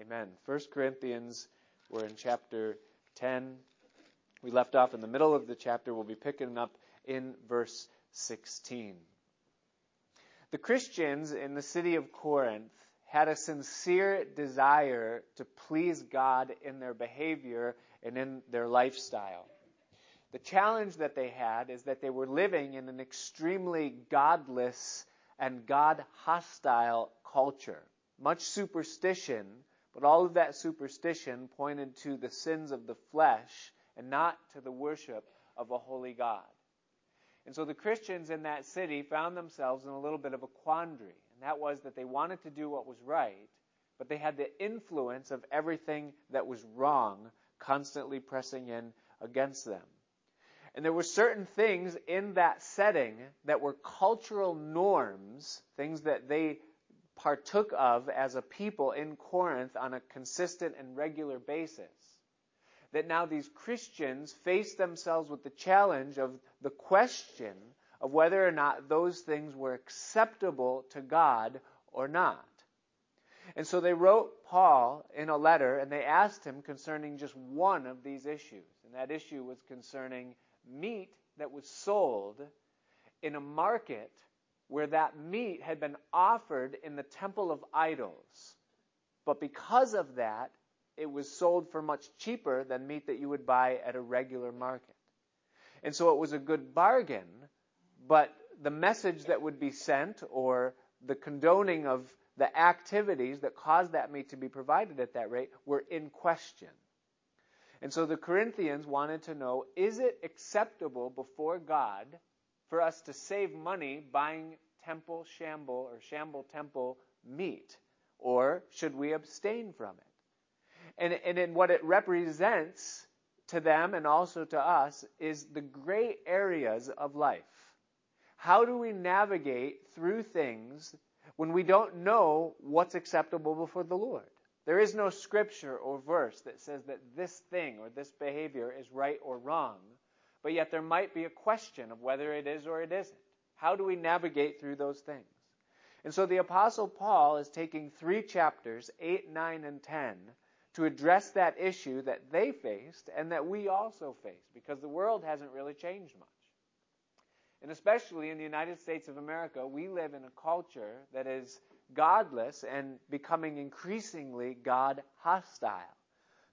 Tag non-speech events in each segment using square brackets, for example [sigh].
Amen. 1 Corinthians, we're in chapter 10. We left off in the middle of the chapter. We'll be picking up in verse 16. The Christians in the city of Corinth had a sincere desire to please God in their behavior and in their lifestyle. The challenge that they had is that they were living in an extremely godless and God hostile culture. Much superstition, but all of that superstition pointed to the sins of the flesh and not to the worship of a holy God. And so the Christians in that city found themselves in a little bit of a quandary, and that was that they wanted to do what was right, but they had the influence of everything that was wrong constantly pressing in against them. And there were certain things in that setting that were cultural norms, things that they partook of as a people in Corinth on a consistent and regular basis. That now these Christians face themselves with the challenge of the question of whether or not those things were acceptable to God or not. And so they wrote Paul in a letter and they asked him concerning just one of these issues. And that issue was concerning meat that was sold in a market where that meat had been offered in the temple of idols. But because of that, it was sold for much cheaper than meat that you would buy at a regular market. And so it was a good bargain, but the message that would be sent or the condoning of the activities that caused that meat to be provided at that rate were in question. And so the Corinthians wanted to know is it acceptable before God for us to save money buying temple shamble or shamble temple meat? Or should we abstain from it? And, and in what it represents to them and also to us is the gray areas of life. How do we navigate through things when we don't know what's acceptable before the Lord? There is no scripture or verse that says that this thing or this behavior is right or wrong, but yet there might be a question of whether it is or it isn't. How do we navigate through those things? And so the Apostle Paul is taking three chapters, 8, 9, and 10, to address that issue that they faced and that we also face, because the world hasn't really changed much. And especially in the United States of America, we live in a culture that is godless and becoming increasingly God hostile.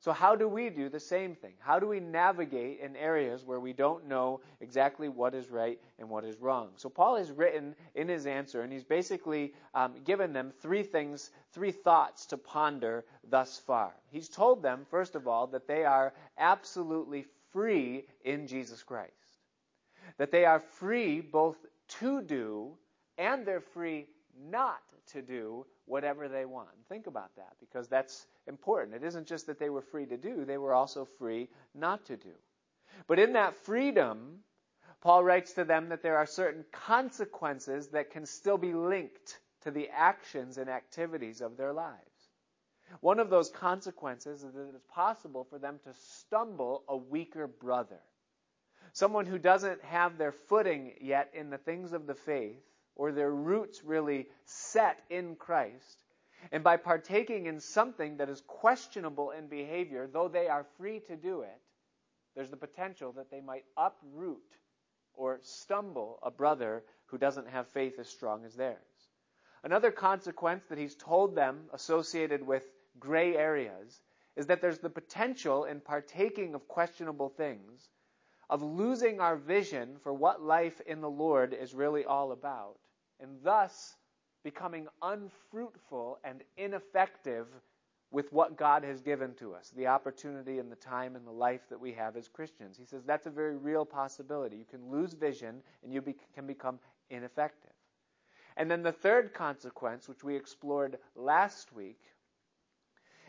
So, how do we do the same thing? How do we navigate in areas where we don't know exactly what is right and what is wrong? So, Paul has written in his answer, and he's basically um, given them three things, three thoughts to ponder thus far. He's told them, first of all, that they are absolutely free in Jesus Christ, that they are free both to do and they're free not to do whatever they want. Think about that because that's important. It isn't just that they were free to do, they were also free not to do. But in that freedom, Paul writes to them that there are certain consequences that can still be linked to the actions and activities of their lives. One of those consequences is that it is possible for them to stumble a weaker brother. Someone who doesn't have their footing yet in the things of the faith or their roots really set in Christ, and by partaking in something that is questionable in behavior, though they are free to do it, there's the potential that they might uproot or stumble a brother who doesn't have faith as strong as theirs. Another consequence that he's told them associated with gray areas is that there's the potential in partaking of questionable things of losing our vision for what life in the Lord is really all about and thus becoming unfruitful and ineffective with what God has given to us, the opportunity and the time and the life that we have as Christians. He says that's a very real possibility. You can lose vision and you be, can become ineffective. And then the third consequence, which we explored last week,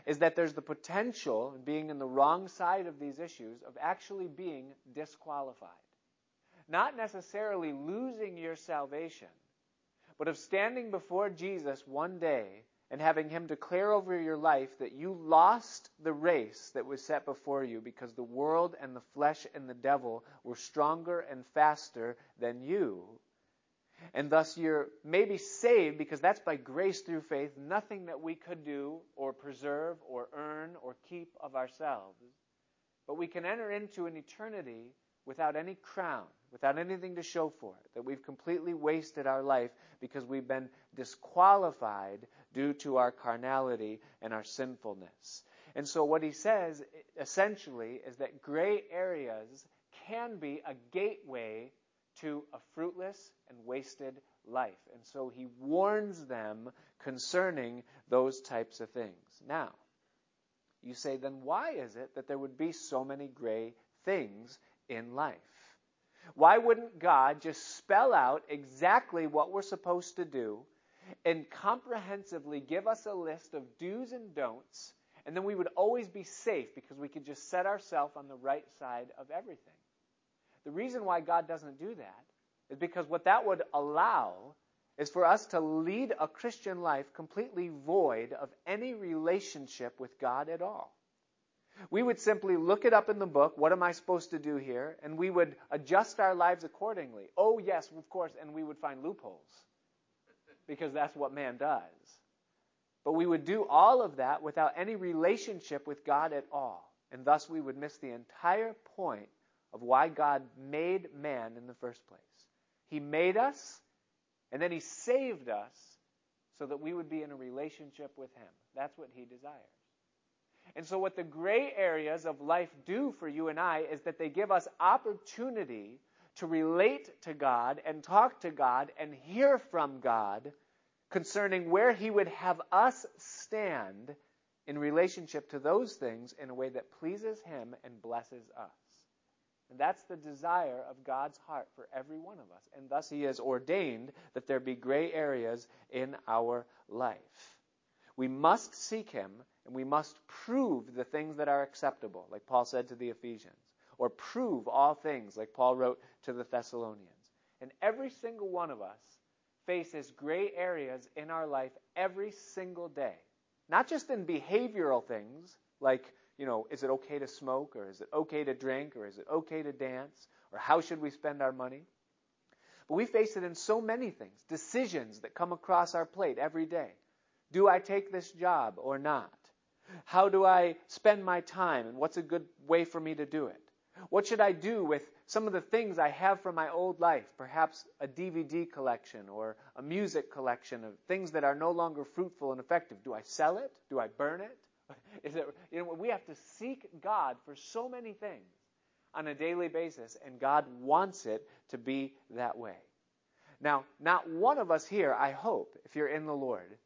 is that there's the potential, being in the wrong side of these issues, of actually being disqualified. Not necessarily losing your salvation, but of standing before Jesus one day and having Him declare over your life that you lost the race that was set before you because the world and the flesh and the devil were stronger and faster than you. And thus you're maybe saved because that's by grace through faith, nothing that we could do or preserve or earn or keep of ourselves. But we can enter into an eternity without any crown, without anything to show for it, that we've completely wasted our life because we've been disqualified due to our carnality and our sinfulness. And so what he says essentially is that gray areas can be a gateway to a fruitless and wasted life. And so he warns them concerning those types of things. Now, you say, then why is it that there would be so many gray things in life? Why wouldn't God just spell out exactly what we're supposed to do and comprehensively give us a list of do's and don'ts, and then we would always be safe because we could just set ourselves on the right side of everything? The reason why God doesn't do that is because what that would allow is for us to lead a Christian life completely void of any relationship with God at all. We would simply look it up in the book, what am I supposed to do here? And we would adjust our lives accordingly. Oh, yes, of course, and we would find loopholes because that's what man does. But we would do all of that without any relationship with God at all. And thus we would miss the entire point of why God made man in the first place. He made us, and then He saved us so that we would be in a relationship with Him. That's what He desires. And so, what the gray areas of life do for you and I is that they give us opportunity to relate to God and talk to God and hear from God concerning where He would have us stand in relationship to those things in a way that pleases Him and blesses us. And that's the desire of God's heart for every one of us. And thus He has ordained that there be gray areas in our life. We must seek Him and we must prove the things that are acceptable, like Paul said to the Ephesians, or prove all things, like Paul wrote to the Thessalonians. And every single one of us faces gray areas in our life every single day. Not just in behavioral things, like you know, is it okay to smoke or is it okay to drink or is it okay to dance or how should we spend our money? But we face it in so many things, decisions that come across our plate every day. Do I take this job or not? How do I spend my time and what's a good way for me to do it? What should I do with some of the things I have from my old life? Perhaps a DVD collection or a music collection of things that are no longer fruitful and effective. Do I sell it? Do I burn it? [laughs] is that you know we have to seek God for so many things on a daily basis, and God wants it to be that way. Now, not one of us here, I hope, if you're in the Lord,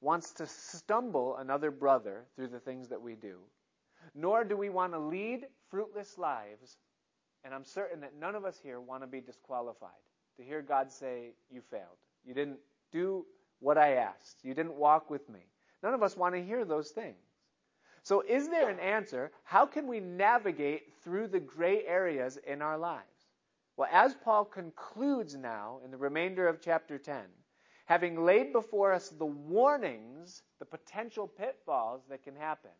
wants to stumble another brother through the things that we do, nor do we want to lead fruitless lives, and I'm certain that none of us here want to be disqualified. To hear God say, You failed. You didn't do what I asked. You didn't walk with me. None of us want to hear those things. So, is there an answer? How can we navigate through the gray areas in our lives? Well, as Paul concludes now in the remainder of chapter 10, having laid before us the warnings, the potential pitfalls that can happen,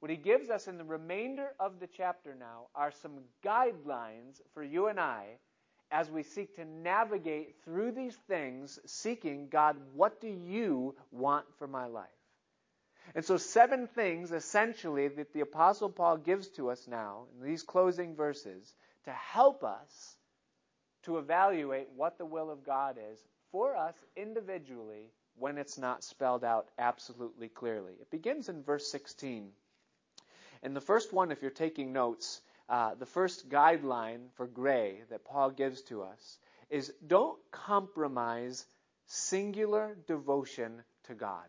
what he gives us in the remainder of the chapter now are some guidelines for you and I as we seek to navigate through these things, seeking God, what do you want for my life? And so, seven things essentially that the Apostle Paul gives to us now in these closing verses to help us to evaluate what the will of God is for us individually when it's not spelled out absolutely clearly. It begins in verse 16. And the first one, if you're taking notes, uh, the first guideline for gray that Paul gives to us is don't compromise singular devotion to God.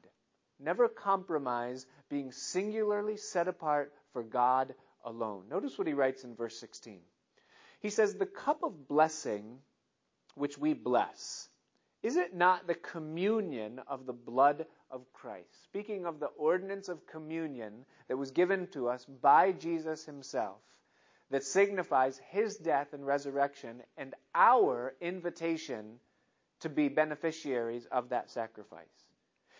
Never compromise being singularly set apart for God alone. Notice what he writes in verse 16. He says, The cup of blessing which we bless, is it not the communion of the blood of Christ? Speaking of the ordinance of communion that was given to us by Jesus himself, that signifies his death and resurrection and our invitation to be beneficiaries of that sacrifice.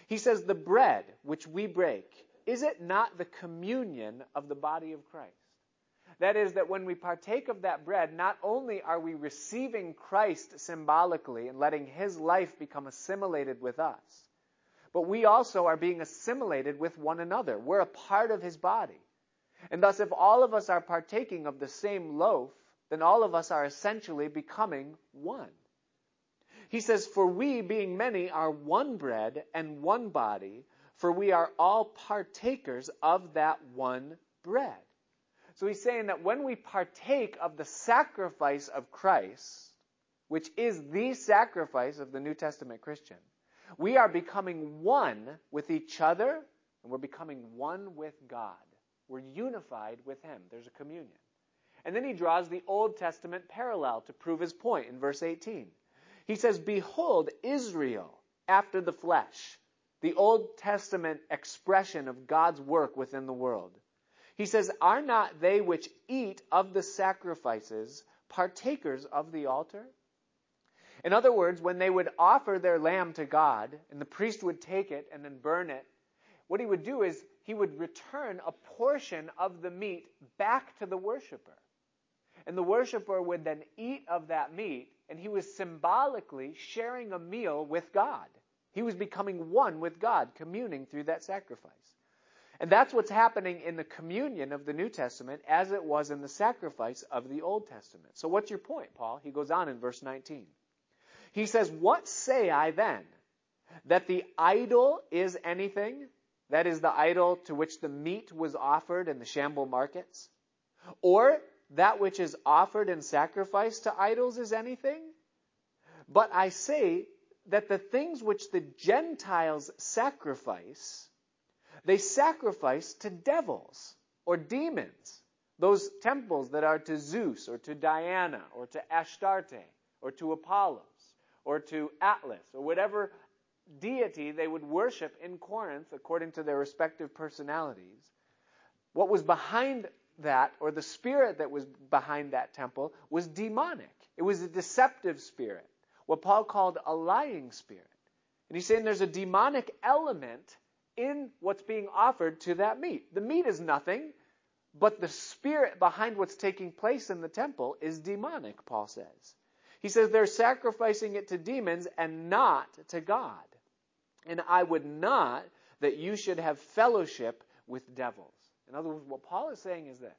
He says, The bread which we break, is it not the communion of the body of Christ? That is, that when we partake of that bread, not only are we receiving Christ symbolically and letting his life become assimilated with us, but we also are being assimilated with one another. We're a part of his body. And thus, if all of us are partaking of the same loaf, then all of us are essentially becoming one. He says, For we, being many, are one bread and one body, for we are all partakers of that one bread. So he's saying that when we partake of the sacrifice of Christ, which is the sacrifice of the New Testament Christian, we are becoming one with each other and we're becoming one with God. We're unified with Him. There's a communion. And then he draws the Old Testament parallel to prove his point in verse 18. He says, Behold, Israel after the flesh, the Old Testament expression of God's work within the world. He says, Are not they which eat of the sacrifices partakers of the altar? In other words, when they would offer their lamb to God, and the priest would take it and then burn it, what he would do is he would return a portion of the meat back to the worshiper. And the worshiper would then eat of that meat, and he was symbolically sharing a meal with God. He was becoming one with God, communing through that sacrifice. And that's what's happening in the communion of the New Testament as it was in the sacrifice of the Old Testament. So, what's your point, Paul? He goes on in verse 19. He says, What say I then? That the idol is anything? That is the idol to which the meat was offered in the shamble markets? Or that which is offered in sacrifice to idols is anything? But I say that the things which the Gentiles sacrifice, they sacrifice to devils or demons, those temples that are to Zeus or to Diana or to Astarte or to Apollos or to Atlas or whatever deity they would worship in Corinth according to their respective personalities. What was behind that, or the spirit that was behind that temple, was demonic. It was a deceptive spirit, what Paul called a lying spirit. And he's saying there's a demonic element in what's being offered to that meat. The meat is nothing, but the spirit behind what's taking place in the temple is demonic, Paul says. He says they're sacrificing it to demons and not to God. And I would not that you should have fellowship with devils. In other words, what Paul is saying is this.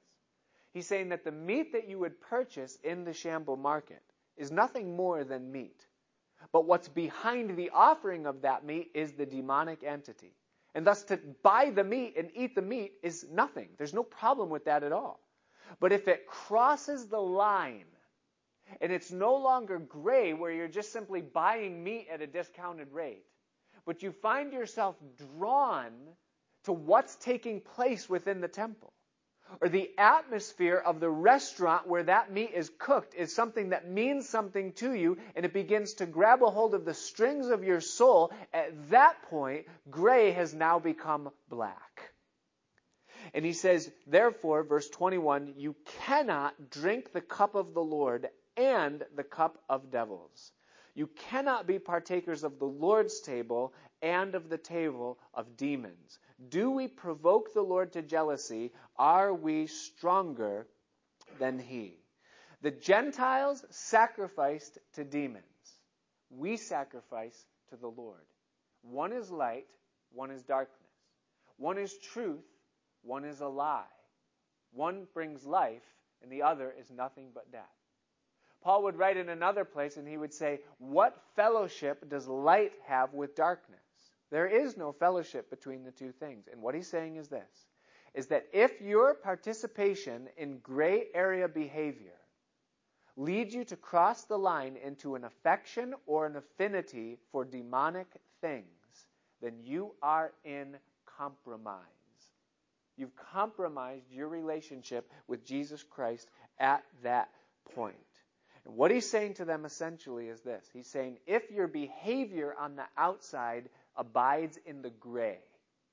He's saying that the meat that you would purchase in the shamble market is nothing more than meat. But what's behind the offering of that meat is the demonic entity. And thus, to buy the meat and eat the meat is nothing. There's no problem with that at all. But if it crosses the line and it's no longer gray where you're just simply buying meat at a discounted rate, but you find yourself drawn to what's taking place within the temple, or the atmosphere of the restaurant where that meat is cooked is something that means something to you and it begins to grab a hold of the strings of your soul, at that point, gray has now become black. And he says, therefore, verse 21, you cannot drink the cup of the Lord and the cup of devils. You cannot be partakers of the Lord's table and of the table of demons. Do we provoke the Lord to jealousy? Are we stronger than he? The Gentiles sacrificed to demons. We sacrifice to the Lord. One is light, one is darkness. One is truth, one is a lie. One brings life, and the other is nothing but death. Paul would write in another place and he would say, What fellowship does light have with darkness? There is no fellowship between the two things. And what he's saying is this is that if your participation in gray area behavior leads you to cross the line into an affection or an affinity for demonic things, then you are in compromise. You've compromised your relationship with Jesus Christ at that point. And what he's saying to them essentially is this He's saying, if your behavior on the outside abides in the gray,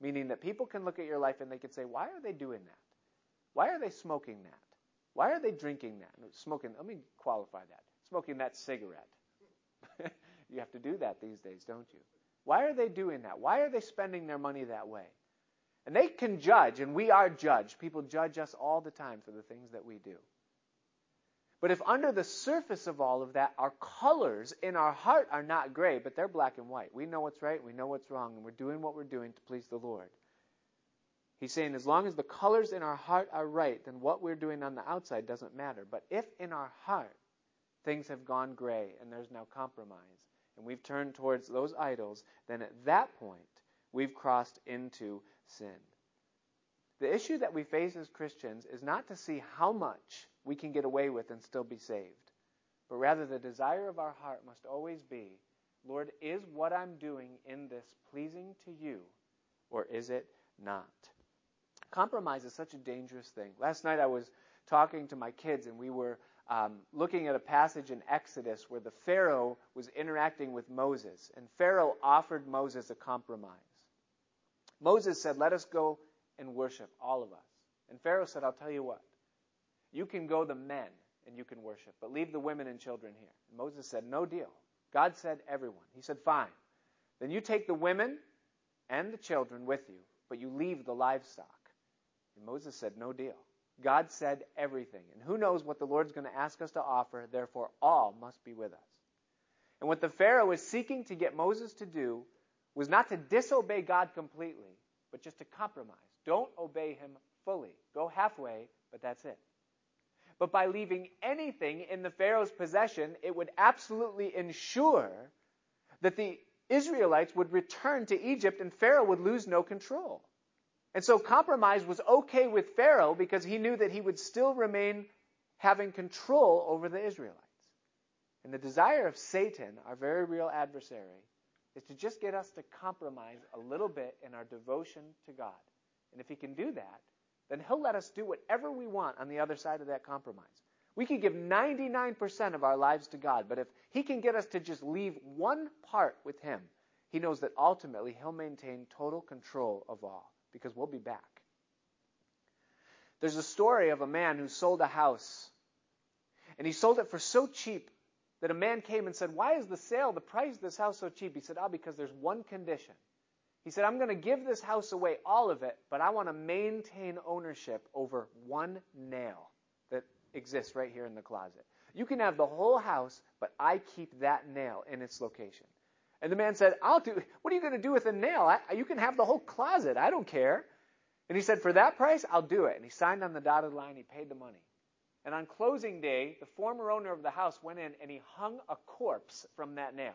meaning that people can look at your life and they can say, why are they doing that? Why are they smoking that? Why are they drinking that? Smoking, let me qualify that. Smoking that cigarette. [laughs] you have to do that these days, don't you? Why are they doing that? Why are they spending their money that way? And they can judge, and we are judged. People judge us all the time for the things that we do. But if under the surface of all of that, our colors in our heart are not gray, but they're black and white, we know what's right, we know what's wrong, and we're doing what we're doing to please the Lord. He's saying as long as the colors in our heart are right, then what we're doing on the outside doesn't matter. But if in our heart things have gone gray and there's now compromise, and we've turned towards those idols, then at that point, we've crossed into sin. The issue that we face as Christians is not to see how much we can get away with and still be saved, but rather the desire of our heart must always be Lord, is what I'm doing in this pleasing to you, or is it not? Compromise is such a dangerous thing. Last night I was talking to my kids, and we were um, looking at a passage in Exodus where the Pharaoh was interacting with Moses, and Pharaoh offered Moses a compromise. Moses said, Let us go and worship, all of us. And Pharaoh said, I'll tell you what. You can go the men and you can worship, but leave the women and children here. And Moses said, No deal. God said, Everyone. He said, Fine. Then you take the women and the children with you, but you leave the livestock. And Moses said, No deal. God said everything. And who knows what the Lord's going to ask us to offer, therefore, all must be with us. And what the Pharaoh was seeking to get Moses to do was not to disobey God completely, but just to compromise. Don't obey him fully. Go halfway, but that's it. But by leaving anything in the Pharaoh's possession, it would absolutely ensure that the Israelites would return to Egypt and Pharaoh would lose no control. And so compromise was okay with Pharaoh because he knew that he would still remain having control over the Israelites. And the desire of Satan, our very real adversary, is to just get us to compromise a little bit in our devotion to God. And if he can do that, then he'll let us do whatever we want on the other side of that compromise. We could give 99% of our lives to God, but if he can get us to just leave one part with him, he knows that ultimately he'll maintain total control of all because we'll be back. There's a story of a man who sold a house, and he sold it for so cheap that a man came and said, Why is the sale, the price of this house so cheap? He said, Oh, because there's one condition. He said, I'm going to give this house away, all of it, but I want to maintain ownership over one nail that exists right here in the closet. You can have the whole house, but I keep that nail in its location. And the man said, I'll do, what are you going to do with a nail? I, you can have the whole closet. I don't care. And he said, for that price, I'll do it. And he signed on the dotted line. He paid the money. And on closing day, the former owner of the house went in and he hung a corpse from that nail.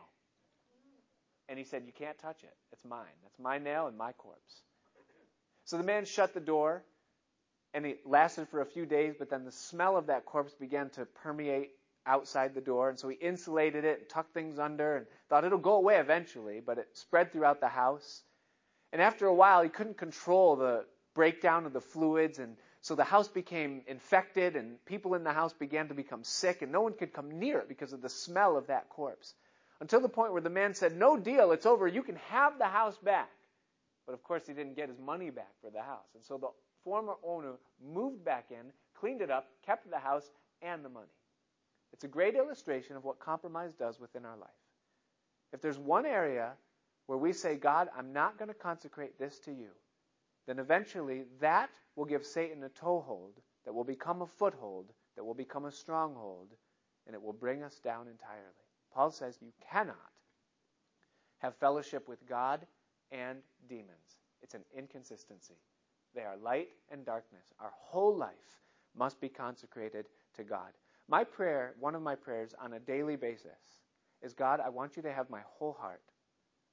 And he said, You can't touch it. It's mine. That's my nail and my corpse. So the man shut the door and it lasted for a few days, but then the smell of that corpse began to permeate outside the door. And so he insulated it and tucked things under and thought it'll go away eventually, but it spread throughout the house. And after a while, he couldn't control the breakdown of the fluids. And so the house became infected and people in the house began to become sick and no one could come near it because of the smell of that corpse. Until the point where the man said, no deal, it's over. You can have the house back. But of course, he didn't get his money back for the house. And so the former owner moved back in, cleaned it up, kept the house and the money. It's a great illustration of what compromise does within our life. If there's one area where we say, God, I'm not going to consecrate this to you, then eventually that will give Satan a toehold that will become a foothold, that will become a stronghold, and it will bring us down entirely. Paul says you cannot have fellowship with God and demons. It's an inconsistency. They are light and darkness. Our whole life must be consecrated to God. My prayer, one of my prayers on a daily basis, is God, I want you to have my whole heart.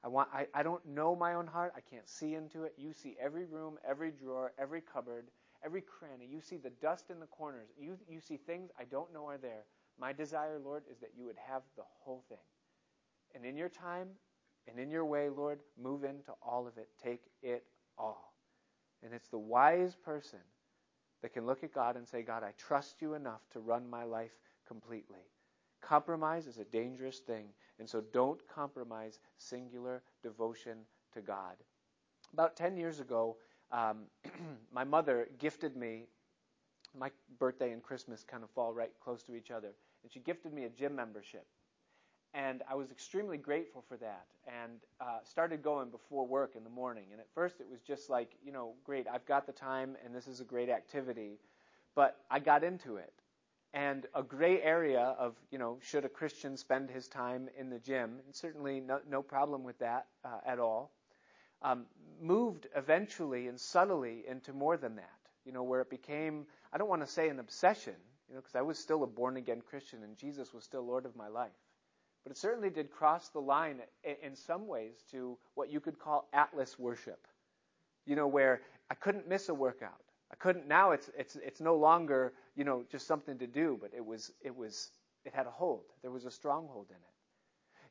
I want I, I don't know my own heart. I can't see into it. You see every room, every drawer, every cupboard, every cranny. You see the dust in the corners. You you see things I don't know are there. My desire, Lord, is that you would have the whole thing. And in your time and in your way, Lord, move into all of it. Take it all. And it's the wise person that can look at God and say, God, I trust you enough to run my life completely. Compromise is a dangerous thing, and so don't compromise singular devotion to God. About 10 years ago, um, [clears throat] my mother gifted me, my birthday and Christmas kind of fall right close to each other, and she gifted me a gym membership. and I was extremely grateful for that and uh, started going before work in the morning. And at first it was just like, you know, great, I've got the time and this is a great activity. But I got into it. And a gray area of, you know, should a Christian spend his time in the gym? And certainly no, no problem with that uh, at all. Um, moved eventually and subtly into more than that, you know, where it became, I don't want to say an obsession, you know, because I was still a born again Christian and Jesus was still Lord of my life. But it certainly did cross the line in some ways to what you could call atlas worship. You know, where I couldn't miss a workout. I couldn't now it's it's it's no longer, you know, just something to do, but it was it was it had a hold. There was a stronghold in it.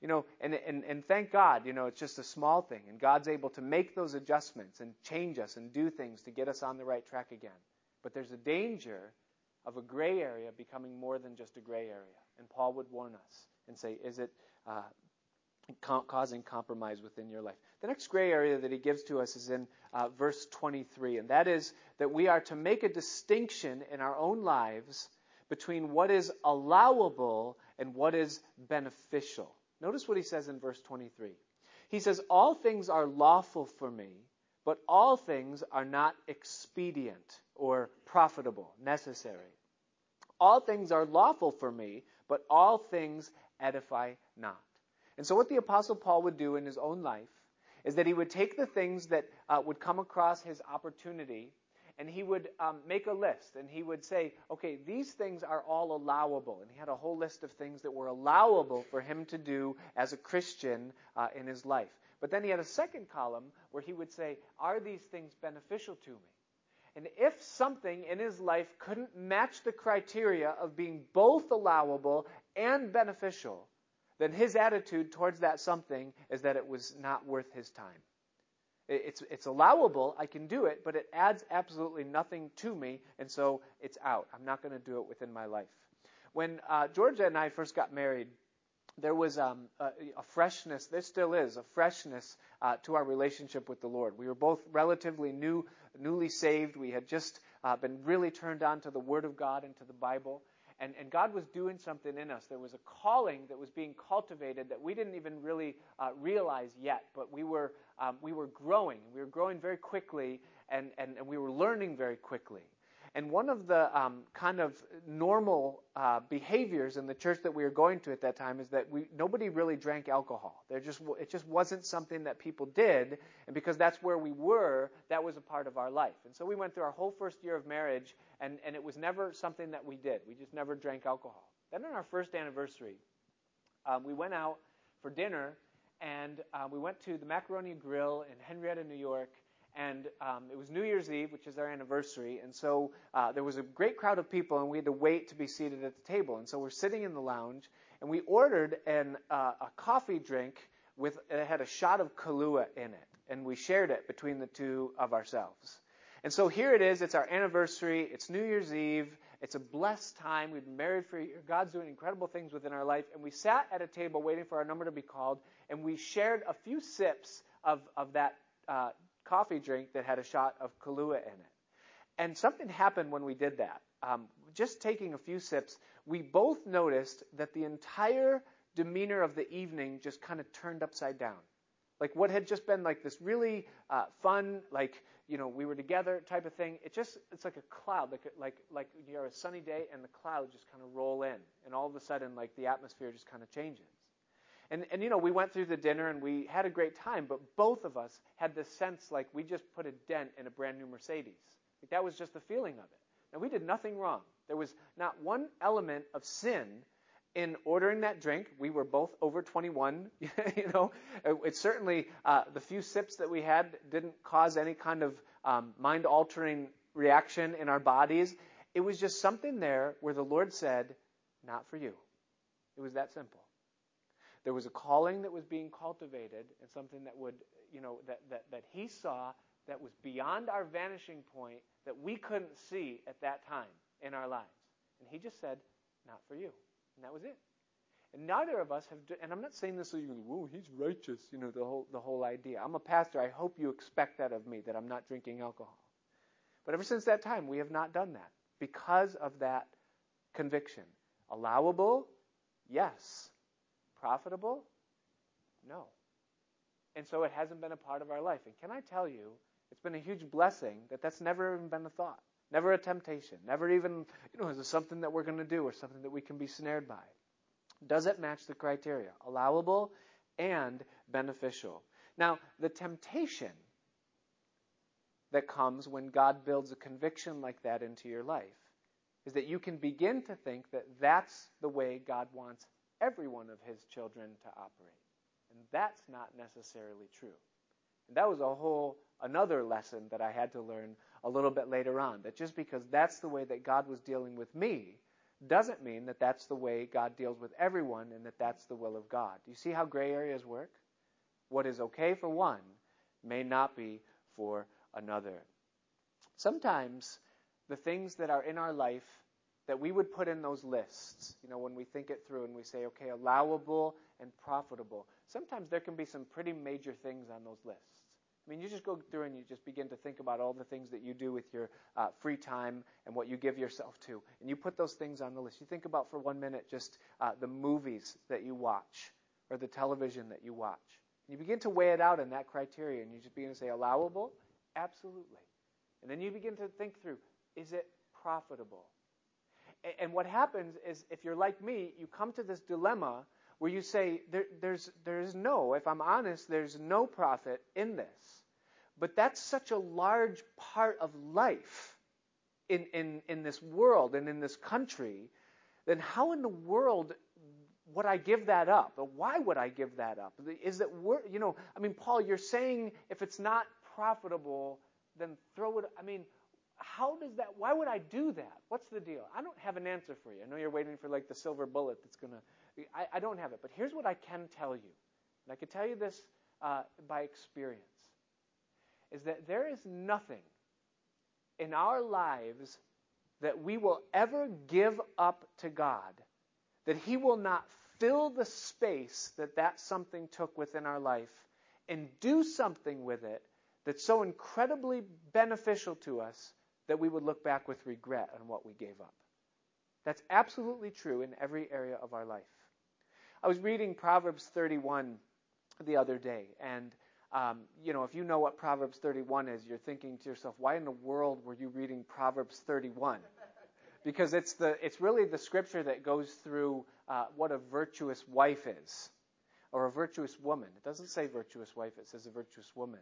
You know, and, and, and thank God, you know, it's just a small thing, and God's able to make those adjustments and change us and do things to get us on the right track again. But there's a danger of a gray area becoming more than just a gray area. And Paul would warn us and say, is it uh, causing compromise within your life? The next gray area that he gives to us is in uh, verse 23, and that is that we are to make a distinction in our own lives between what is allowable and what is beneficial. Notice what he says in verse 23. He says, All things are lawful for me, but all things are not expedient or profitable, necessary. All things are lawful for me, but all things edify not. And so, what the Apostle Paul would do in his own life is that he would take the things that uh, would come across his opportunity and he would um, make a list and he would say, okay, these things are all allowable. And he had a whole list of things that were allowable for him to do as a Christian uh, in his life. But then he had a second column where he would say, are these things beneficial to me? And if something in his life couldn't match the criteria of being both allowable and beneficial, then his attitude towards that something is that it was not worth his time. It's, it's allowable, I can do it, but it adds absolutely nothing to me, and so it's out. I'm not going to do it within my life. When uh, Georgia and I first got married, there was um, a, a, freshness, there still is, a freshness uh, to our relationship with the Lord. We were both relatively new, newly saved. We had just uh, been really turned on to the Word of God and to the Bible. And, and God was doing something in us. There was a calling that was being cultivated that we didn't even really uh, realize yet, but we were, um, we were growing. We were growing very quickly, and, and, and we were learning very quickly. And one of the um, kind of normal uh, behaviors in the church that we were going to at that time is that we nobody really drank alcohol. There just it just wasn't something that people did, and because that's where we were, that was a part of our life. And so we went through our whole first year of marriage, and and it was never something that we did. We just never drank alcohol. Then on our first anniversary, um, we went out for dinner, and uh, we went to the Macaroni Grill in Henrietta, New York and um, it was New Year's Eve, which is our anniversary, and so uh, there was a great crowd of people, and we had to wait to be seated at the table. And so we're sitting in the lounge, and we ordered an, uh, a coffee drink with it had a shot of Kahlua in it, and we shared it between the two of ourselves. And so here it is. It's our anniversary. It's New Year's Eve. It's a blessed time. We've been married for a year. God's doing incredible things within our life. And we sat at a table waiting for our number to be called, and we shared a few sips of, of that uh, coffee drink that had a shot of Kahlua in it. And something happened when we did that. Um, just taking a few sips, we both noticed that the entire demeanor of the evening just kind of turned upside down. Like what had just been like this really uh, fun, like you know we were together type of thing. It just it's like a cloud, like like like you're a sunny day and the clouds just kind of roll in, and all of a sudden like the atmosphere just kind of changes. And, and, you know, we went through the dinner and we had a great time, but both of us had this sense like we just put a dent in a brand new Mercedes. Like that was just the feeling of it. Now, we did nothing wrong. There was not one element of sin in ordering that drink. We were both over 21. [laughs] you know, it, it certainly, uh, the few sips that we had didn't cause any kind of um, mind altering reaction in our bodies. It was just something there where the Lord said, not for you. It was that simple. There was a calling that was being cultivated and something that would, you know, that, that, that he saw that was beyond our vanishing point that we couldn't see at that time in our lives. And he just said, not for you. And that was it. And neither of us have, and I'm not saying this so you go, whoa, he's righteous, you know, the whole, the whole idea. I'm a pastor. I hope you expect that of me, that I'm not drinking alcohol. But ever since that time, we have not done that because of that conviction. Allowable? Yes profitable? No. And so it hasn't been a part of our life. And can I tell you, it's been a huge blessing that that's never even been a thought, never a temptation, never even, you know, is this something that we're going to do or something that we can be snared by? Does it match the criteria? Allowable and beneficial. Now, the temptation that comes when God builds a conviction like that into your life is that you can begin to think that that's the way God wants every one of his children to operate. And that's not necessarily true. And that was a whole another lesson that I had to learn a little bit later on. That just because that's the way that God was dealing with me doesn't mean that that's the way God deals with everyone and that that's the will of God. Do you see how gray areas work? What is okay for one may not be for another. Sometimes the things that are in our life that we would put in those lists, you know, when we think it through and we say, okay, allowable and profitable, sometimes there can be some pretty major things on those lists. I mean, you just go through and you just begin to think about all the things that you do with your uh, free time and what you give yourself to. And you put those things on the list. You think about for one minute just uh, the movies that you watch or the television that you watch. And you begin to weigh it out in that criteria and you just begin to say, allowable? Absolutely. And then you begin to think through, is it profitable? And, what happens is if you're like me, you come to this dilemma where you say, there, there's, there's no, if I'm honest, there's no profit in this. But that's such a large part of life in, in, in this world and in this country, then how in the world would I give that up? Or why would I give that up? Is worth, you know, I mean, Paul, you're saying if it's not profitable, then throw it, I mean, how does that, why would I do that? What's the deal? I don't have an answer for you. I know you're waiting for like the silver bullet that's going to, I don't have it. But here's what I can tell you. And I can tell you this uh, by experience is that there is nothing in our lives that we will ever give up to God that He will not fill the space that that something took within our life and do something with it that's so incredibly beneficial to us that we would look back with regret on what we gave up. That's absolutely true in every area of our life. I was reading Proverbs 31 the other day, and um, you know, if you know what Proverbs 31 is, you're thinking to yourself, why in the world were you reading Proverbs 31? Because it's the it's really the scripture that goes through uh, what a virtuous wife is, or a virtuous woman. It doesn't say virtuous wife; it says a virtuous woman.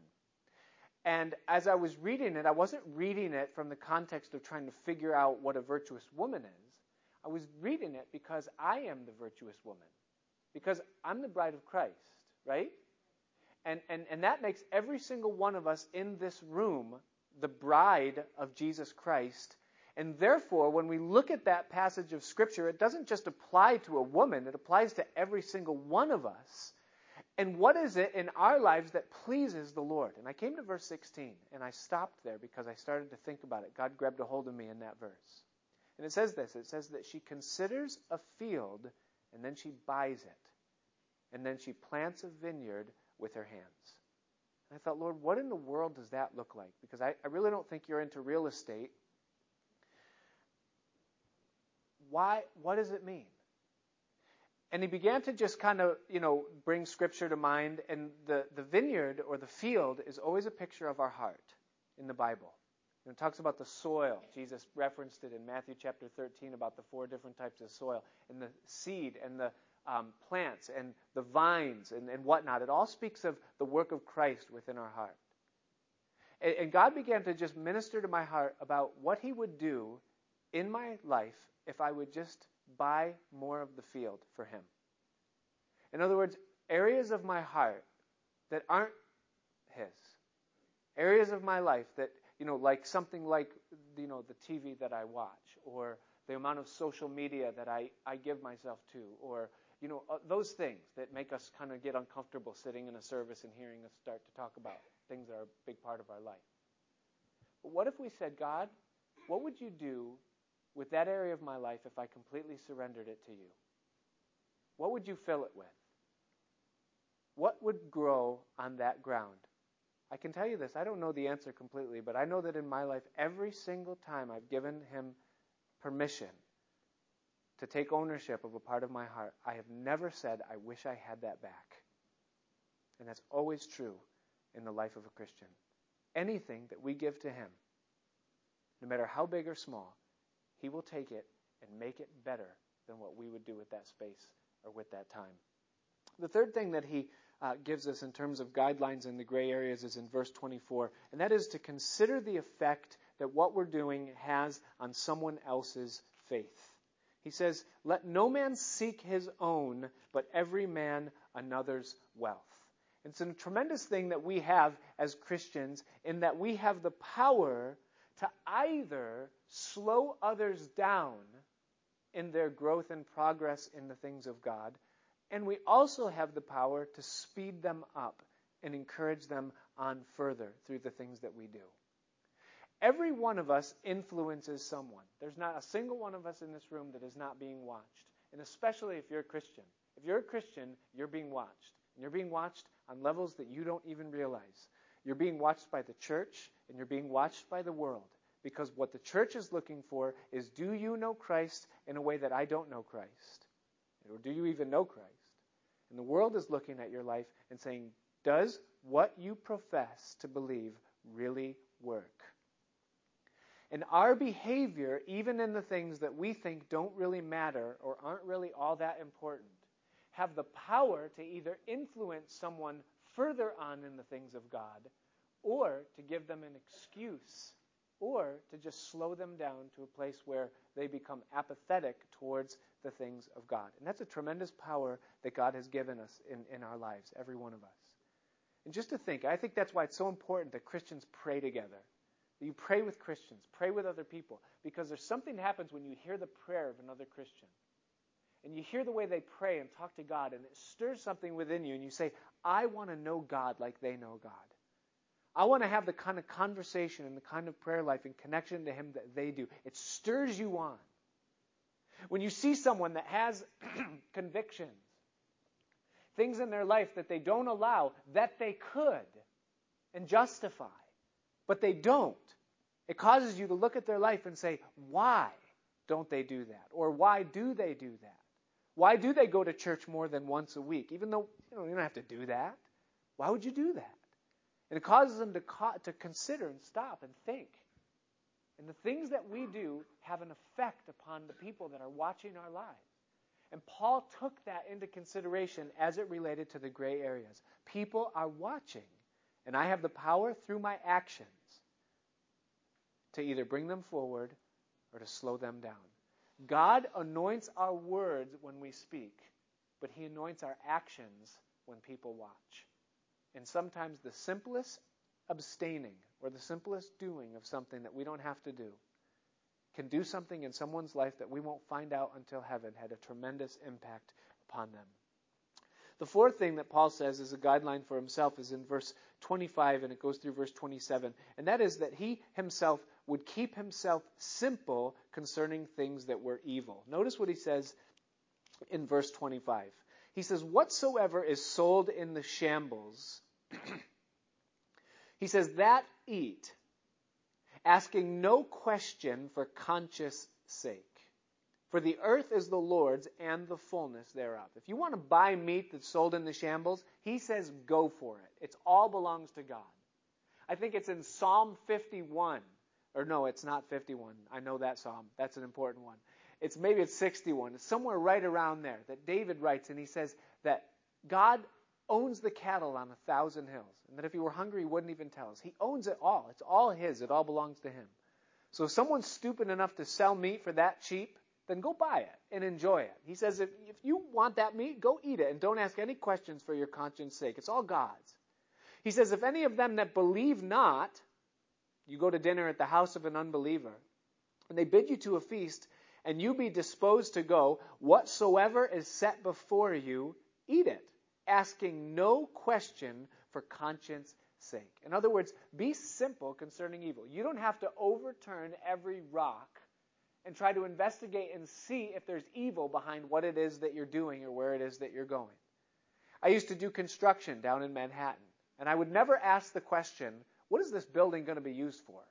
And as I was reading it, I wasn't reading it from the context of trying to figure out what a virtuous woman is. I was reading it because I am the virtuous woman, because I'm the bride of Christ, right? And, and, and that makes every single one of us in this room the bride of Jesus Christ. And therefore, when we look at that passage of Scripture, it doesn't just apply to a woman, it applies to every single one of us. And what is it in our lives that pleases the Lord? And I came to verse 16, and I stopped there because I started to think about it. God grabbed a hold of me in that verse. And it says this it says that she considers a field, and then she buys it. And then she plants a vineyard with her hands. And I thought, Lord, what in the world does that look like? Because I, I really don't think you're into real estate. Why? What does it mean? And he began to just kind of, you know, bring scripture to mind. And the, the vineyard or the field is always a picture of our heart in the Bible. And it talks about the soil. Jesus referenced it in Matthew chapter 13 about the four different types of soil. And the seed and the, um, plants and the vines and, and whatnot. It all speaks of the work of Christ within our heart. And, and God began to just minister to my heart about what He would do in my life if I would just buy more of the field for Him. In other words, areas of my heart that aren't His, areas of my life that, you know, like something like, you know, the TV that I watch or the amount of social media that I, I give myself to or you know, uh, those things that make us kind of get uncomfortable sitting in a service and hearing us start to talk about things that are a big part of our life. But what if we said, God, what would you do with that area of my life if I completely surrendered it to you? What would you fill it with? What would grow on that ground? I can tell you this, I don't know the answer completely, but I know that in my life, every single time I've given him permission to take ownership of a part of my heart, I have never said, I wish I had that back. And that's always true in the life of a Christian. Anything that we give to Him, no matter how big or small, He will take it and make it better than what we would do with that space or with that time. The third thing that He uh, gives us in terms of guidelines in the gray areas is in verse 24, and that is to consider the effect that what we're doing has on someone else's faith. He says, Let no man seek his own, but every man another's wealth. It's a tremendous thing that we have as Christians in that we have the power to either slow others down in their growth and progress in the things of God, and we also have the power to speed them up and encourage them on further through the things that we do. Every one of us influences someone. There's not a single one of us in this room that is not being watched. And especially if you're a Christian. If you're a Christian, you're being watched. And you're being watched on levels that you don't even realize. You're being watched by the church and you're being watched by the world. Because what the church is looking for is do you know Christ in a way that I don't know Christ? Or do you even know Christ? And the world is looking at your life and saying, does what you profess to believe really work? And our behavior, even in the things that we think don't really matter or aren't really all that important, have the power to either influence someone further on in the things of God or to give them an excuse or to just slow them down to a place where they become apathetic towards the things of God. And that's a tremendous power that God has given us in, in our lives, every one of us. And just to think, I think that's why it's so important that Christians pray together. You pray with Christians, pray with other people, because there's something that happens when you hear the prayer of another Christian. And you hear the way they pray and talk to God, and it stirs something within you, and you say, I want to know God like they know God. I want to have the kind of conversation and the kind of prayer life and connection to Him that they do. It stirs you on. When you see someone that has [clears throat] convictions, things in their life that they don't allow, that they could and justify, but they don't, it causes you to look at their life and say, why don't they do that? Or why do they do that? Why do they go to church more than once a week? Even though you, know, you don't have to do that. Why would you do that? And it causes them to, co- to consider and stop and think. And the things that we do have an effect upon the people that are watching our lives. And Paul took that into consideration as it related to the gray areas. People are watching, and I have the power through my actions to either bring them forward or to slow them down. God anoints our words when we speak, but He anoints our actions when people watch. And sometimes the simplest abstaining or the simplest doing of something that we don't have to do can do something in someone's life that we won't find out until heaven had a tremendous impact upon them. The fourth thing that Paul says as a guideline for himself is in verse 25 and it goes through verse 27, and that is that he himself would keep himself simple concerning things that were evil. Notice what he says in verse 25. He says, Whatsoever is sold in the shambles, he says, that eat, asking no question for conscience sake. For the earth is the Lord's and the fullness thereof. If you want to buy meat that's sold in the shambles, he says go for it. It all belongs to God. I think it's in Psalm 51. Or no, it's not 51. I know that psalm. That's an important one. It's maybe it's 61. It's somewhere right around there that David writes and he says that God owns the cattle on a thousand hills. And that if he were hungry, he wouldn't even tell us. He owns it all. It's all his. It all belongs to him. So if someone's stupid enough to sell meat for that cheap, then go buy it and enjoy it. He says if, if you want that meat, go eat it and don't ask any questions for your conscience sake. It's all God's. He says if any of them that believe not, you go to dinner at the house of an unbeliever, and they bid you to a feast, and you be disposed to go, whatsoever is set before you, eat it, asking no question for conscience sake. In other words, be simple concerning evil. You don't have to overturn every rock and try to investigate and see if there's evil behind what it is that you're doing or where it is that you're going. I used to do construction down in Manhattan, and I would never ask the question, what is this building going to be used for?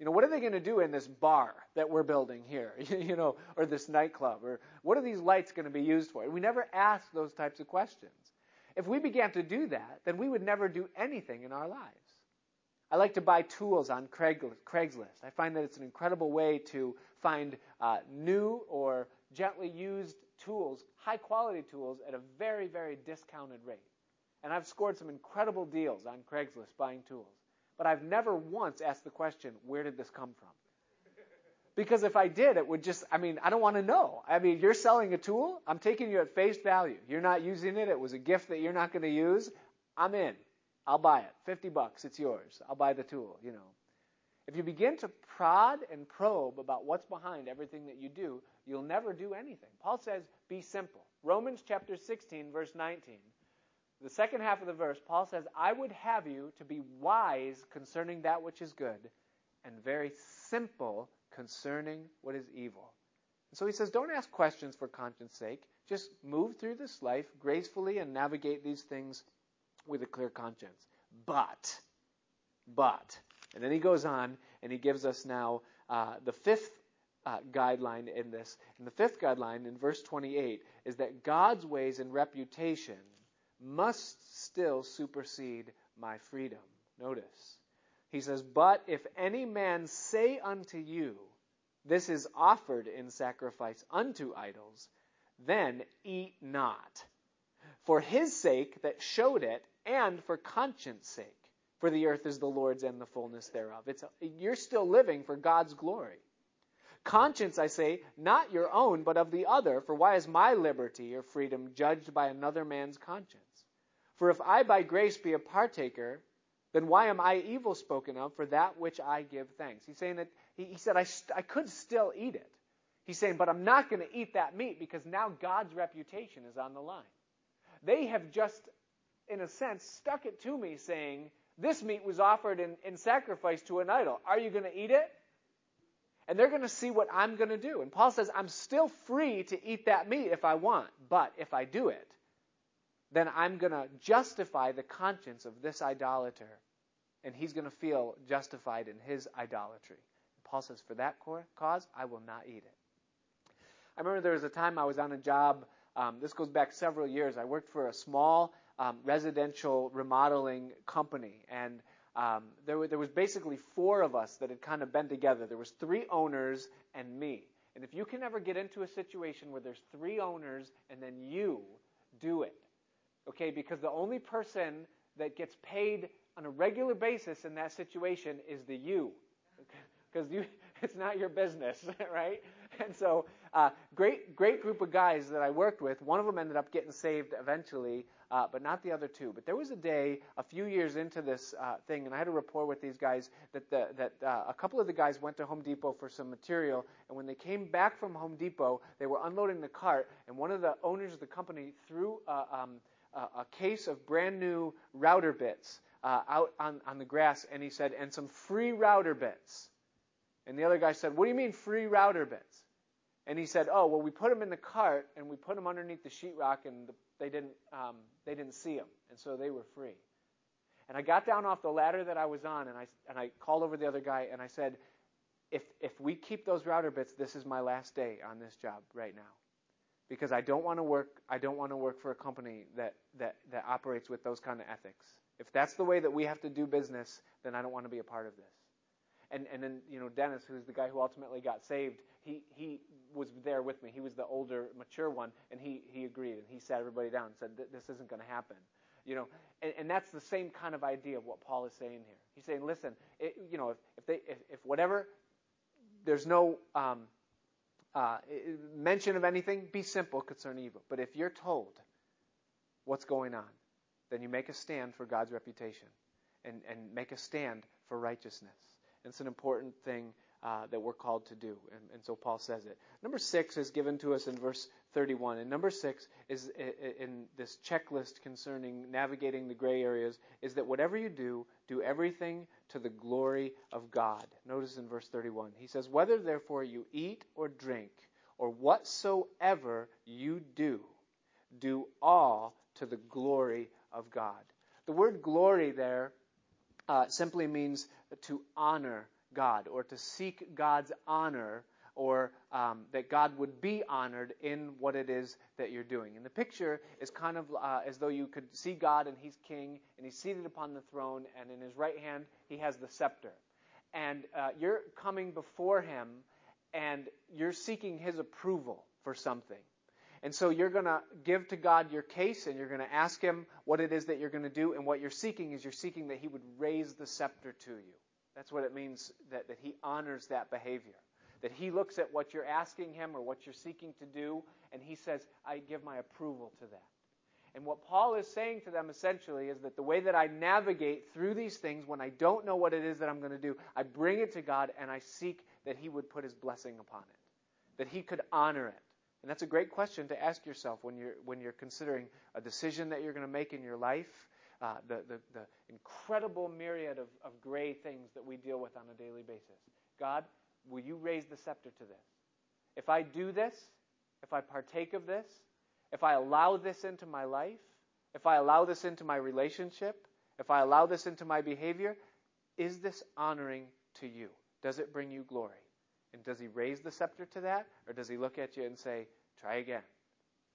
You know, what are they going to do in this bar that we're building here? [laughs] you know, or this nightclub? Or what are these lights going to be used for? We never ask those types of questions. If we began to do that, then we would never do anything in our lives. I like to buy tools on Craigslist. I find that it's an incredible way to find uh, new or gently used tools, high quality tools, at a very, very discounted rate. And I've scored some incredible deals on Craigslist buying tools. But I've never once asked the question, where did this come from? Because if I did, it would just, I mean, I don't want to know. I mean, you're selling a tool, I'm taking you at face value. You're not using it, it was a gift that you're not going to use. I'm in. I'll buy it. 50 bucks, it's yours. I'll buy the tool, you know. If you begin to prod and probe about what's behind everything that you do, you'll never do anything. Paul says, be simple. Romans chapter 16, verse 19. The second half of the verse, Paul says, I would have you to be wise concerning that which is good and very simple concerning what is evil. And so he says, don't ask questions for conscience sake. Just move through this life gracefully and navigate these things with a clear conscience. But, but, and then he goes on and he gives us now uh, the fifth uh, guideline in this. And the fifth guideline in verse 28 is that God's ways and reputation must still supersede my freedom. Notice. He says, But if any man say unto you, This is offered in sacrifice unto idols, then eat not. For his sake that showed it, and for conscience sake. For the earth is the Lord's and the fullness thereof. It's, you're still living for God's glory. Conscience, I say, not your own, but of the other, for why is my liberty or freedom judged by another man's conscience? For if I by grace be a partaker, then why am I evil spoken of for that which I give thanks? He's saying that, he, he said, I, st- I could still eat it. He's saying, but I'm not going to eat that meat because now God's reputation is on the line. They have just, in a sense, stuck it to me saying, this meat was offered in, in sacrifice to an idol. Are you going to eat it? And they're going to see what I'm going to do. And Paul says, I'm still free to eat that meat if I want, but if I do it, then I'm going to justify the conscience of this idolater, and he's going to feel justified in his idolatry. Paul says, For that cause, I will not eat it. I remember there was a time I was on a job. Um, this goes back several years. I worked for a small um, residential remodeling company, and um, there, were, there was basically four of us that had kind of been together. There was three owners and me. And if you can ever get into a situation where there's three owners and then you do it, Okay, because the only person that gets paid on a regular basis in that situation is the you. [laughs] Because you, [laughs] it's not your business, [laughs] right? And so, uh, great, great group of guys that I worked with. One of them ended up getting saved eventually, uh, but not the other two. But there was a day, a few years into this uh, thing, and I had a rapport with these guys that the, that uh, a couple of the guys went to Home Depot for some material, and when they came back from Home Depot, they were unloading the cart, and one of the owners of the company threw. Uh, um, a case of brand new router bits uh, out on, on the grass, and he said, and some free router bits. And the other guy said, What do you mean free router bits? And he said, Oh, well, we put them in the cart and we put them underneath the sheetrock, and the, they didn't um, they didn't see them, and so they were free. And I got down off the ladder that I was on, and I and I called over the other guy, and I said, If if we keep those router bits, this is my last day on this job right now because I don't want to work I don't want to work for a company that, that, that operates with those kind of ethics. If that's the way that we have to do business, then I don't want to be a part of this. And and then, you know, Dennis, who's the guy who ultimately got saved, he he was there with me. He was the older, mature one, and he he agreed and he sat everybody down and said, This isn't going to happen. You know, and, and that's the same kind of idea of what Paul is saying here. He's saying, listen, it, you know, if, if they if, if whatever there's no um, uh, mention of anything, be simple concerning evil. But if you're told what's going on, then you make a stand for God's reputation and, and make a stand for righteousness. It's an important thing uh, that we're called to do. And, and, so Paul says it. Number six is given to us in verse 31. And number six is in this checklist concerning navigating the gray areas is that whatever you do, do everything to the glory of God. Notice in verse 31. He says, Whether therefore you eat or drink or whatsoever you do, do all to the glory of God. The word glory there uh, simply means to honor God or to seek God's honor or um, that God would be honored in what it is that you're doing. And the picture is kind of uh, as though you could see God and He's king and He's seated upon the throne, and in His right hand He has the scepter. And uh, you're coming before Him and you're seeking His approval for something. And so you're going to give to God your case and you're going to ask Him what it is that you're going to do. And what you're seeking is you're seeking that He would raise the scepter to you. That's what it means that, that He honors that behavior. That He looks at what you're asking Him or what you're seeking to do, and He says, I give my approval to that. And what Paul is saying to them essentially is that the way that I navigate through these things when I don't know what it is that I'm going to do, I bring it to God and I seek that He would put His blessing upon it, that He could honor it. And that's a great question to ask yourself when you're, when you're considering a decision that you're going to make in your life, uh, the, the, the incredible myriad of, of gray things that we deal with on a daily basis. God, will you raise the scepter to this? If I do this, if I partake of this, if I allow this into my life, if I allow this into my relationship, if I allow this into my behavior, is this honoring to you? Does it bring you glory? And does he raise the scepter to that, or does he look at you and say, "Try again"?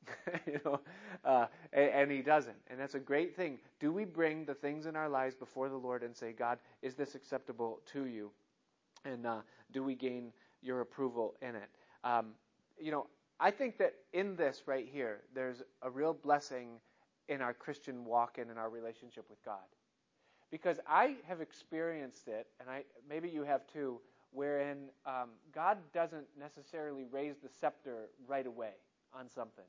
[laughs] you know, uh, and, and, he doesn't, and that's a great thing. Do we bring the things in our lives before the Lord and say, "God, is this acceptable to you?" And uh, do we gain your approval in it? Um, you know, I think that in this right here, there's a real blessing in our Christian walk and in our relationship with God. Because I have experienced it, and I maybe you have too, wherein um, God doesn't necessarily raise the scepter right away on something.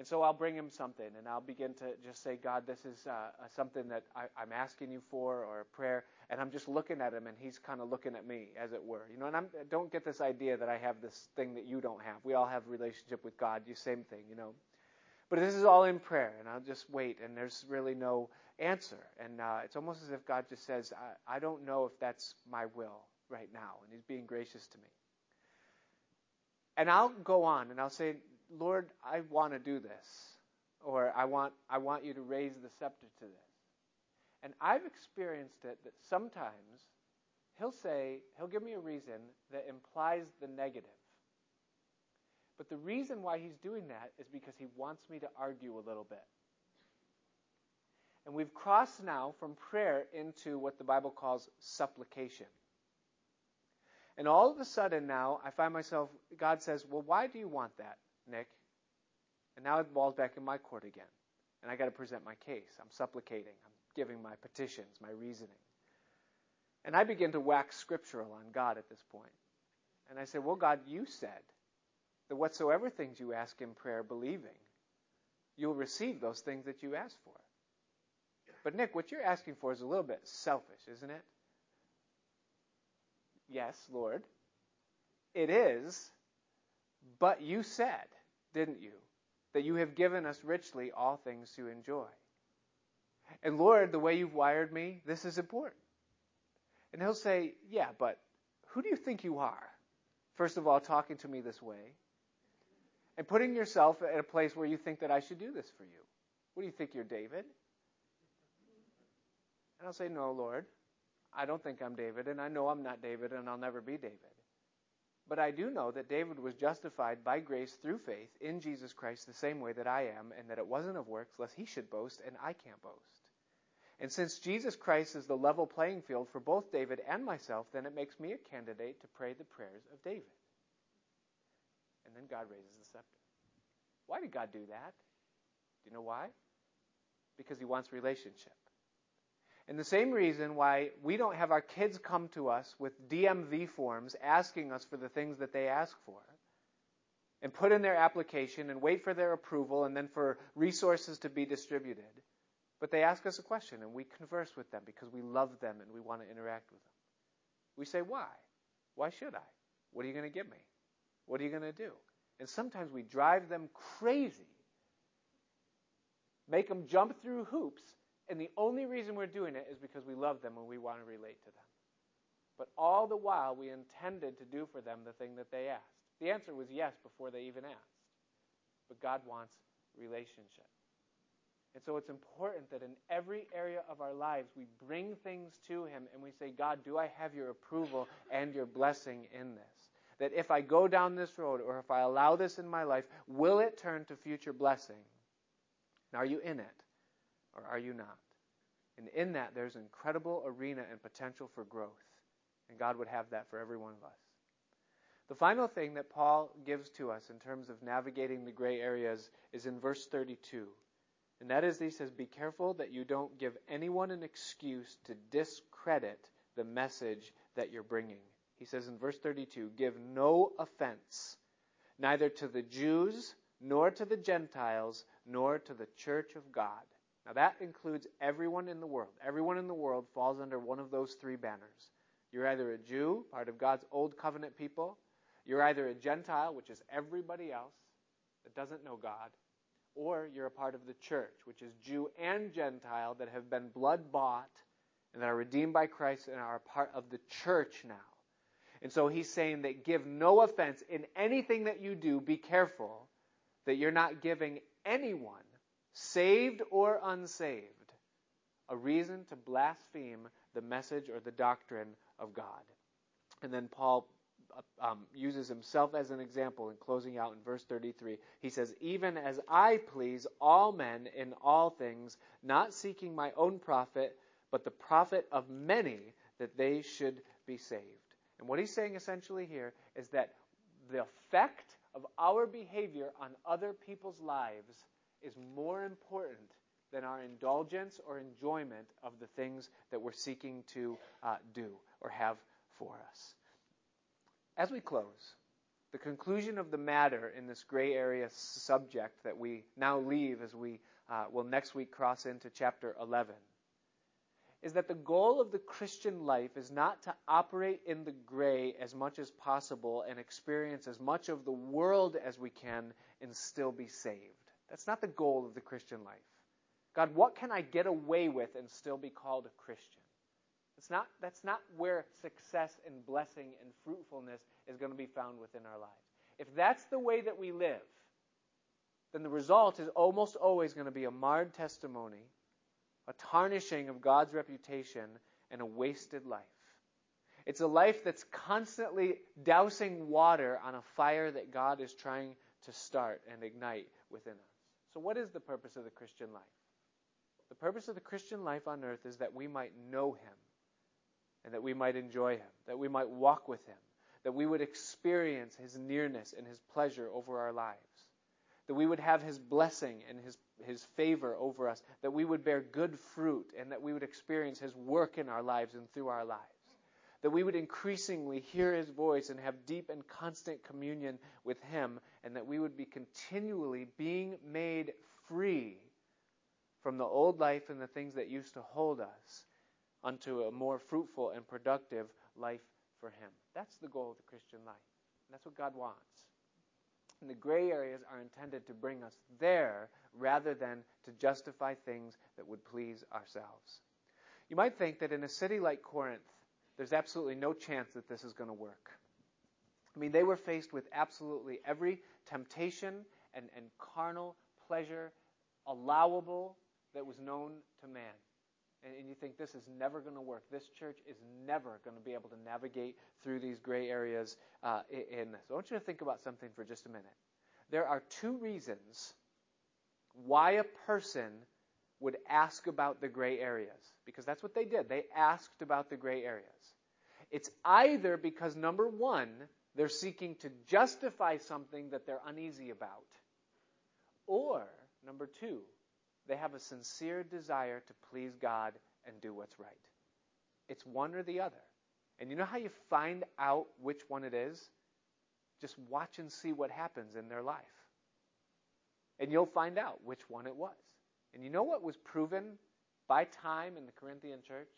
And so I'll bring him something, and I'll begin to just say, God, this is uh, something that I, I'm asking you for, or a prayer and I'm just looking at him, and he's kind of looking at me, as it were. You know, and I'm, don't get this idea that I have this thing that you don't have. We all have relationship with God, you same thing, you know. But this is all in prayer, and I'll just wait, and there's really no answer. And uh, it's almost as if God just says, I, I don't know if that's my will right now, and He's being gracious to me. And I'll go on, and I'll say, Lord, I want to do this, or I want I want you to raise the scepter to this. And I've experienced it that sometimes he'll say, he'll give me a reason that implies the negative. But the reason why he's doing that is because he wants me to argue a little bit. And we've crossed now from prayer into what the Bible calls supplication. And all of a sudden now, I find myself, God says, Well, why do you want that, Nick? And now it balls back in my court again. And I got to present my case. I'm supplicating. I'm giving my petitions, my reasoning. And I begin to wax scriptural on God at this point. And I say, Well, God, you said that whatsoever things you ask in prayer, believing, you'll receive those things that you ask for. But, Nick, what you're asking for is a little bit selfish, isn't it? Yes, Lord. It is. But you said, didn't you, that you have given us richly all things to enjoy. And Lord, the way you've wired me, this is important. And he'll say, Yeah, but who do you think you are? First of all, talking to me this way. And putting yourself at a place where you think that I should do this for you. What do you think you're David? And I'll say, No, Lord. I don't think I'm David, and I know I'm not David, and I'll never be David. But I do know that David was justified by grace through faith in Jesus Christ the same way that I am, and that it wasn't of works, lest he should boast, and I can't boast. And since Jesus Christ is the level playing field for both David and myself, then it makes me a candidate to pray the prayers of David. And then God raises the scepter. Why did God do that? Do you know why? Because he wants relationship. And the same reason why we don't have our kids come to us with DMV forms asking us for the things that they ask for and put in their application and wait for their approval and then for resources to be distributed but they ask us a question and we converse with them because we love them and we want to interact with them. We say, Why? Why should I? What are you going to give me? What are you going to do? And sometimes we drive them crazy, make them jump through hoops, and the only reason we're doing it is because we love them and we want to relate to them. But all the while, we intended to do for them the thing that they asked. The answer was yes before they even asked. But God wants relationship. And so it's important that in every area of our lives we bring things to Him and we say, God, do I have your approval and your blessing in this? That if I go down this road or if I allow this in my life, will it turn to future blessing? And are you in it or are you not? And in that, there's incredible arena and potential for growth. And God would have that for every one of us. The final thing that Paul gives to us in terms of navigating the gray areas is in verse 32. And that is, he says, Be careful that you don't give anyone an excuse to discredit the message that you're bringing. He says in verse 32 Give no offense, neither to the Jews, nor to the Gentiles, nor to the church of God. Now that includes everyone in the world. Everyone in the world falls under one of those three banners. You're either a Jew, part of God's old covenant people, you're either a Gentile, which is everybody else that doesn't know God, or you're a part of the church, which is Jew and Gentile that have been blood bought and that are redeemed by Christ and are a part of the church now. And so he's saying that give no offense in anything that you do, be careful that you're not giving anyone, saved or unsaved, a reason to blaspheme the message or the doctrine of God. And then Paul um, uses himself as an example in closing out in verse 33. He says, Even as I please all men in all things, not seeking my own profit, but the profit of many, that they should be saved. And what he's saying essentially here is that the effect of our behavior on other people's lives is more important than our indulgence or enjoyment of the things that we're seeking to uh, do or have for us. As we close, the conclusion of the matter in this gray area subject that we now leave as we uh, will next week cross into chapter 11 is that the goal of the Christian life is not to operate in the gray as much as possible and experience as much of the world as we can and still be saved. That's not the goal of the Christian life. God, what can I get away with and still be called a Christian? It's not, that's not where success and blessing and fruitfulness is going to be found within our lives. If that's the way that we live, then the result is almost always going to be a marred testimony, a tarnishing of God's reputation, and a wasted life. It's a life that's constantly dousing water on a fire that God is trying to start and ignite within us. So, what is the purpose of the Christian life? The purpose of the Christian life on earth is that we might know Him and that we might enjoy Him, that we might walk with Him, that we would experience His nearness and His pleasure over our lives, that we would have His blessing and His, His favor over us, that we would bear good fruit, and that we would experience His work in our lives and through our lives. That we would increasingly hear His voice and have deep and constant communion with Him, and that we would be continually being made free from the old life and the things that used to hold us unto a more fruitful and productive life for Him. That's the goal of the Christian life. That's what God wants. And the gray areas are intended to bring us there rather than to justify things that would please ourselves. You might think that in a city like Corinth, there's absolutely no chance that this is going to work. I mean, they were faced with absolutely every temptation and, and carnal pleasure allowable that was known to man and, and you think this is never going to work. This church is never going to be able to navigate through these gray areas uh, in this. I want you to think about something for just a minute. There are two reasons why a person would ask about the gray areas, because that's what they did. They asked about the gray areas. It's either because, number one, they're seeking to justify something that they're uneasy about, or, number two, they have a sincere desire to please God and do what's right. It's one or the other. And you know how you find out which one it is? Just watch and see what happens in their life. And you'll find out which one it was. And you know what was proven by time in the Corinthian church?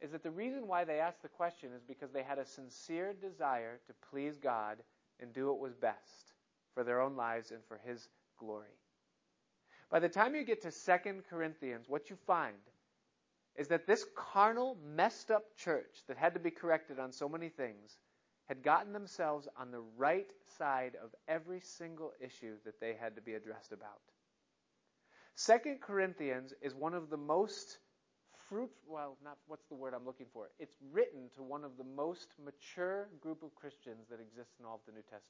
Is that the reason why they asked the question is because they had a sincere desire to please God and do what was best for their own lives and for His glory. By the time you get to 2 Corinthians, what you find is that this carnal, messed up church that had to be corrected on so many things had gotten themselves on the right side of every single issue that they had to be addressed about. Second Corinthians is one of the most fruit well not what's the word I'm looking for. It's written to one of the most mature group of Christians that exists in all of the New Testament.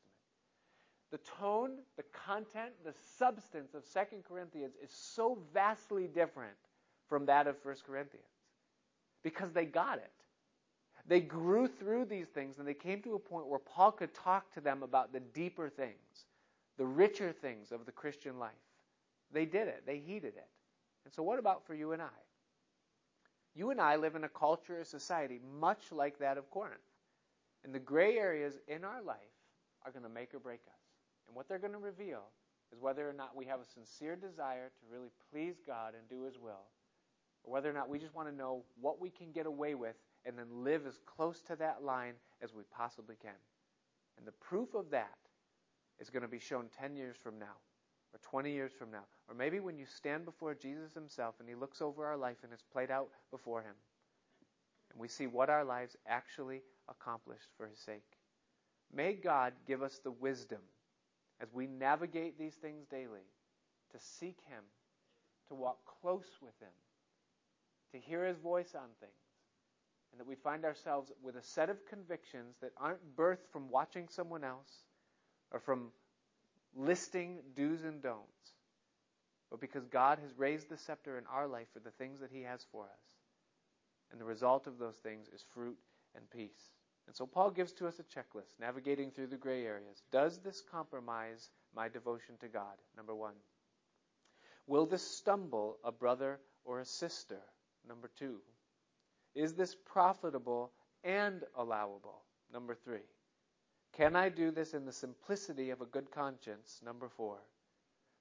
The tone, the content, the substance of Second Corinthians is so vastly different from that of First Corinthians because they got it. They grew through these things and they came to a point where Paul could talk to them about the deeper things, the richer things of the Christian life. They did it, they heeded it. And so, what about for you and I? You and I live in a culture, a society much like that of Corinth. And the gray areas in our life are going to make or break us. And what they're going to reveal is whether or not we have a sincere desire to really please God and do His will, or whether or not we just want to know what we can get away with and then live as close to that line as we possibly can. And the proof of that is going to be shown 10 years from now, or 20 years from now, or maybe when you stand before Jesus Himself and He looks over our life and it's played out before Him, and we see what our lives actually accomplished for His sake. May God give us the wisdom as we navigate these things daily to seek Him, to walk close with Him, to hear His voice on things, and that we find ourselves with a set of convictions that aren't birthed from watching someone else or from listing do's and don'ts, but because God has raised the scepter in our life for the things that He has for us. And the result of those things is fruit and peace. And so Paul gives to us a checklist, navigating through the gray areas. Does this compromise my devotion to God? Number one. Will this stumble a brother or a sister? Number two. Is this profitable and allowable? Number three. Can I do this in the simplicity of a good conscience? Number four.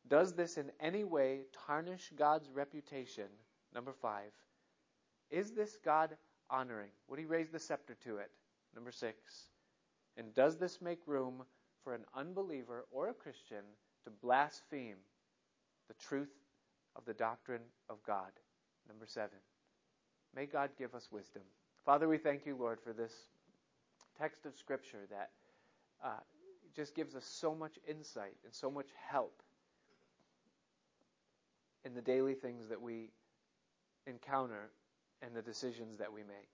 Does this in any way tarnish God's reputation? Number five. Is this God honoring? Would he raise the scepter to it? Number six. And does this make room for an unbeliever or a Christian to blaspheme the truth of the doctrine of God? Number seven. May God give us wisdom. Father, we thank you, Lord, for this text of Scripture that uh, just gives us so much insight and so much help in the daily things that we encounter and the decisions that we make.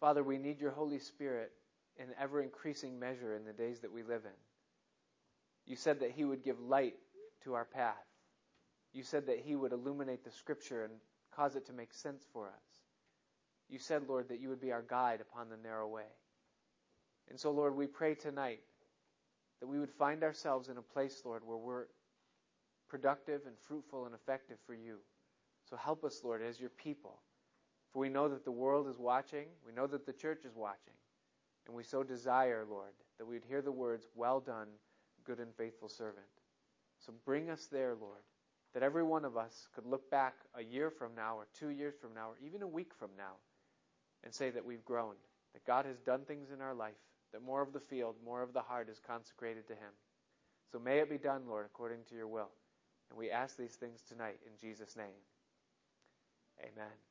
Father, we need your Holy Spirit in ever increasing measure in the days that we live in. You said that He would give light to our path. You said that He would illuminate the Scripture and cause it to make sense for us. You said, Lord, that you would be our guide upon the narrow way. And so, Lord, we pray tonight that we would find ourselves in a place, Lord, where we're productive and fruitful and effective for you. So help us, Lord, as your people. For we know that the world is watching, we know that the church is watching, and we so desire, Lord, that we would hear the words, Well done, good and faithful servant. So bring us there, Lord, that every one of us could look back a year from now, or two years from now, or even a week from now, and say that we've grown, that God has done things in our life, that more of the field, more of the heart is consecrated to Him. So may it be done, Lord, according to your will. And we ask these things tonight in Jesus' name. Amen.